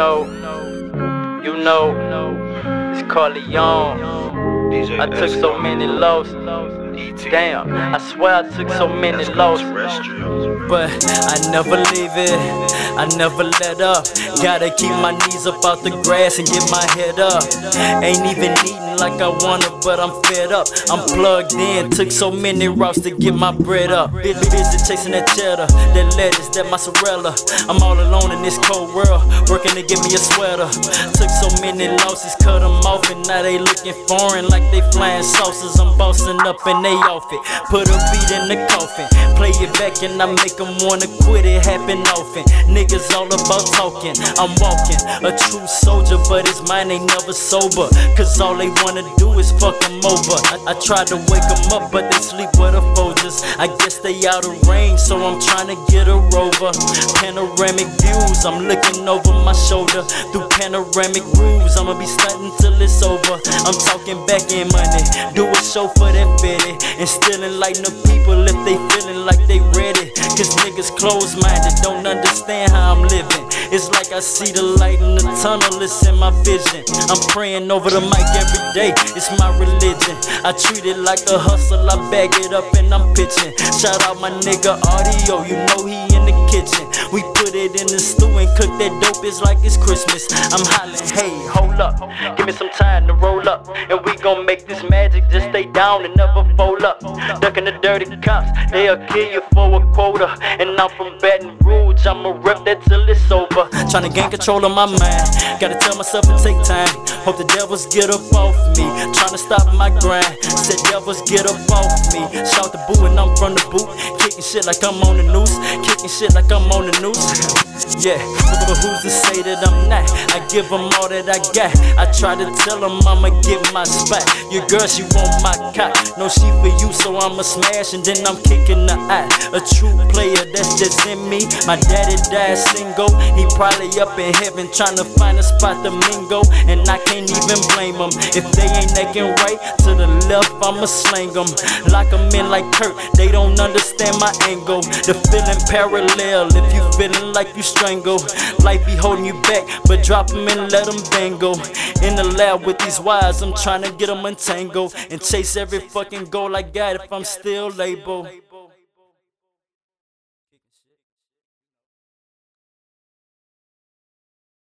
know, you know, it's Corleone. I took so many losses. Damn, I swear I took so many losses. But I never leave it, I never let up. Gotta keep my knees up out the grass and get my head up. Ain't even eating like I wanna, but I'm fed up. I'm plugged in, took so many routes to get my bread up. Busy, busy chasing that cheddar, that lettuce, that mozzarella. I'm all alone in this cold world, working to get me a sweater. Took so many losses, cut them off, and now they looking foreign like they flying saucers. I'm bossing up and they off it. Put a beat in the coffin, play it back, and I make them wanna quit. It happen often. Niggas all about talking. I'm walking, a true soldier, but his mind ain't never sober. Cause all they wanna do is fuck him over. I, I tried to wake them up, but they sleep with the Folgers. I guess they out of range, so I'm trying to get a rover. Panoramic views, I'm looking over my shoulder. Through panoramic roofs, I'ma be stunting till it's over. I'm talking back in money, do a show for that fitty. And still enlighten the people if they feeling like they ready. Cause niggas close minded, don't understand how I'm living. It's like I see the light in the tunnel, it's in my vision. I'm praying over the mic every day, it's my religion. I treat it like a hustle, I bag it up and I'm pitching. Shout out my nigga Audio, you know he in the kitchen. We put it in the stew and cook that dope, it's like it's Christmas. I'm hollering, hey, hold up, give me some time to roll up. And down and never fold up. Ducking the dirty cops, they'll kill you for a quota. And I'm from Baton Rouge, I'ma rep that till it's over. Tryna gain control of my mind, gotta tell myself to take time. Hope the devils get up off me, tryna stop my grind. Said devils get up off me. Shout the boo and I'm from the boot, kicking shit like I'm on the noose, kicking shit like I'm on the noose. Yeah, but who's to say that I'm not? I give them all that I got. I try to tell them I'ma get my spot. Your girl, she want my cock. No, she for you, so I'ma smash and then I'm kicking the eye. A true player that's just in me. My daddy died single. He probably up in heaven trying to find a spot to mingle. And I can't even blame him. If they ain't necking right to the left, I'ma slang them. Lock them in like Kurt. They don't understand my angle. The feeling parallel. If you feeling like you life be holding you back. But drop them and let them bangle. In the lab with these wires, I'm trying to get them untangled. And chase every fucking goal I got if I'm still labeled.